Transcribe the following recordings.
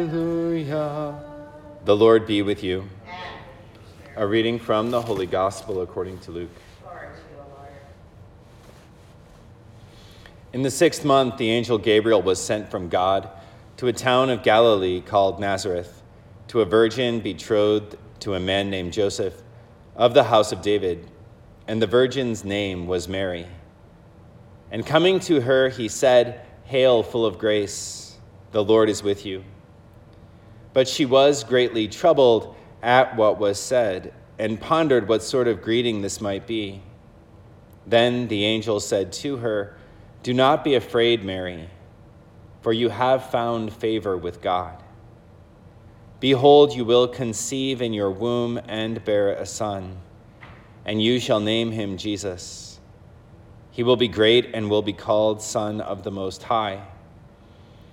Hallelujah. The Lord be with you. A reading from the Holy Gospel according to Luke. In the sixth month, the angel Gabriel was sent from God to a town of Galilee called Nazareth, to a virgin betrothed to a man named Joseph of the house of David, and the virgin's name was Mary. And coming to her, he said, Hail, full of grace, the Lord is with you. But she was greatly troubled at what was said, and pondered what sort of greeting this might be. Then the angel said to her, Do not be afraid, Mary, for you have found favor with God. Behold, you will conceive in your womb and bear a son, and you shall name him Jesus. He will be great and will be called Son of the Most High.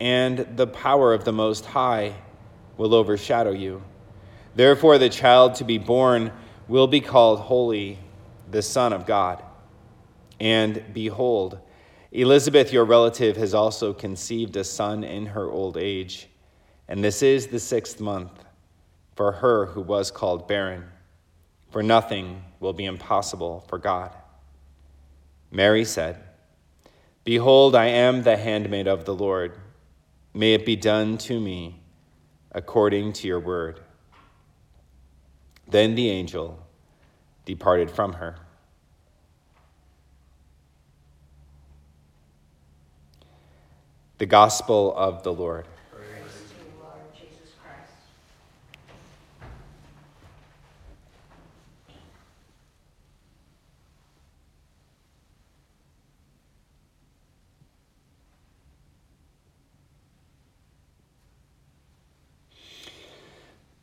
and the power of the Most High will overshadow you. Therefore, the child to be born will be called Holy, the Son of God. And behold, Elizabeth, your relative, has also conceived a son in her old age, and this is the sixth month for her who was called barren, for nothing will be impossible for God. Mary said, Behold, I am the handmaid of the Lord. May it be done to me according to your word. Then the angel departed from her. The Gospel of the Lord.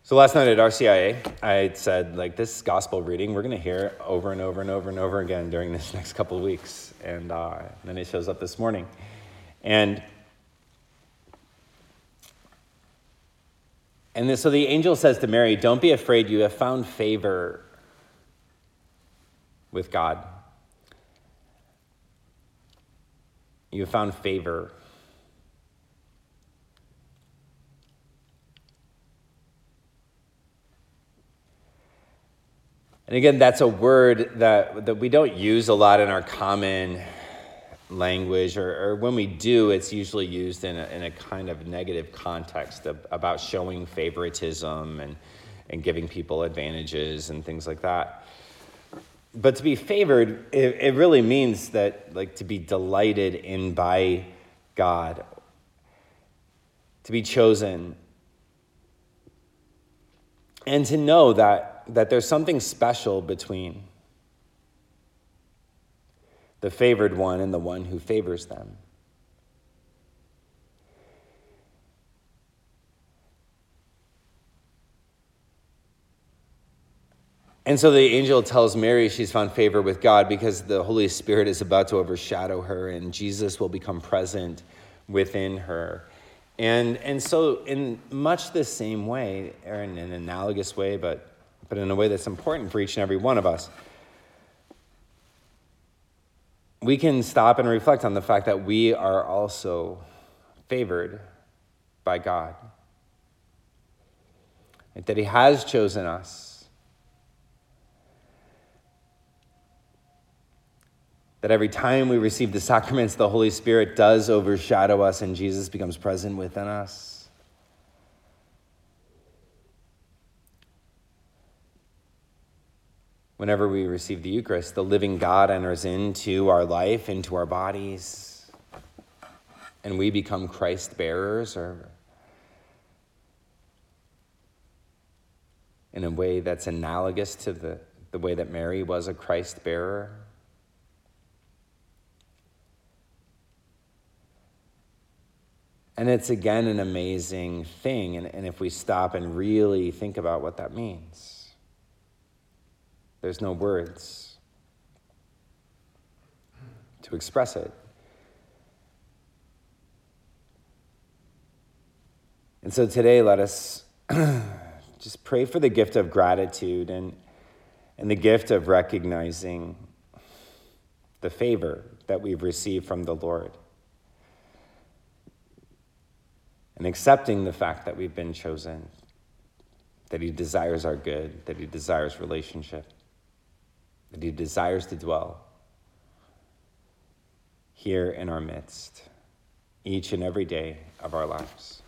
So last night at RCIA, I said, like, this gospel reading, we're going to hear over and over and over and over again during this next couple of weeks. And, uh, then it shows up this morning. And, and so the angel says to Mary, Don't be afraid, you have found favor with God. You have found favor And again, that's a word that, that we don't use a lot in our common language, or, or when we do, it's usually used in a, in a kind of negative context of, about showing favoritism and, and giving people advantages and things like that. But to be favored, it, it really means that, like, to be delighted in by God, to be chosen, and to know that that there's something special between the favored one and the one who favors them. And so the angel tells Mary she's found favor with God because the Holy Spirit is about to overshadow her and Jesus will become present within her. And, and so, in much the same way, or in an analogous way, but but in a way that's important for each and every one of us. We can stop and reflect on the fact that we are also favored by God, that He has chosen us. That every time we receive the sacraments, the Holy Spirit does overshadow us and Jesus becomes present within us. Whenever we receive the Eucharist, the living God enters into our life, into our bodies, and we become Christ bearers or in a way that's analogous to the, the way that Mary was a Christ bearer. And it's again an amazing thing. And, and if we stop and really think about what that means, there's no words to express it. And so today, let us just pray for the gift of gratitude and, and the gift of recognizing the favor that we've received from the Lord. And accepting the fact that we've been chosen, that He desires our good, that He desires relationship, that He desires to dwell here in our midst, each and every day of our lives.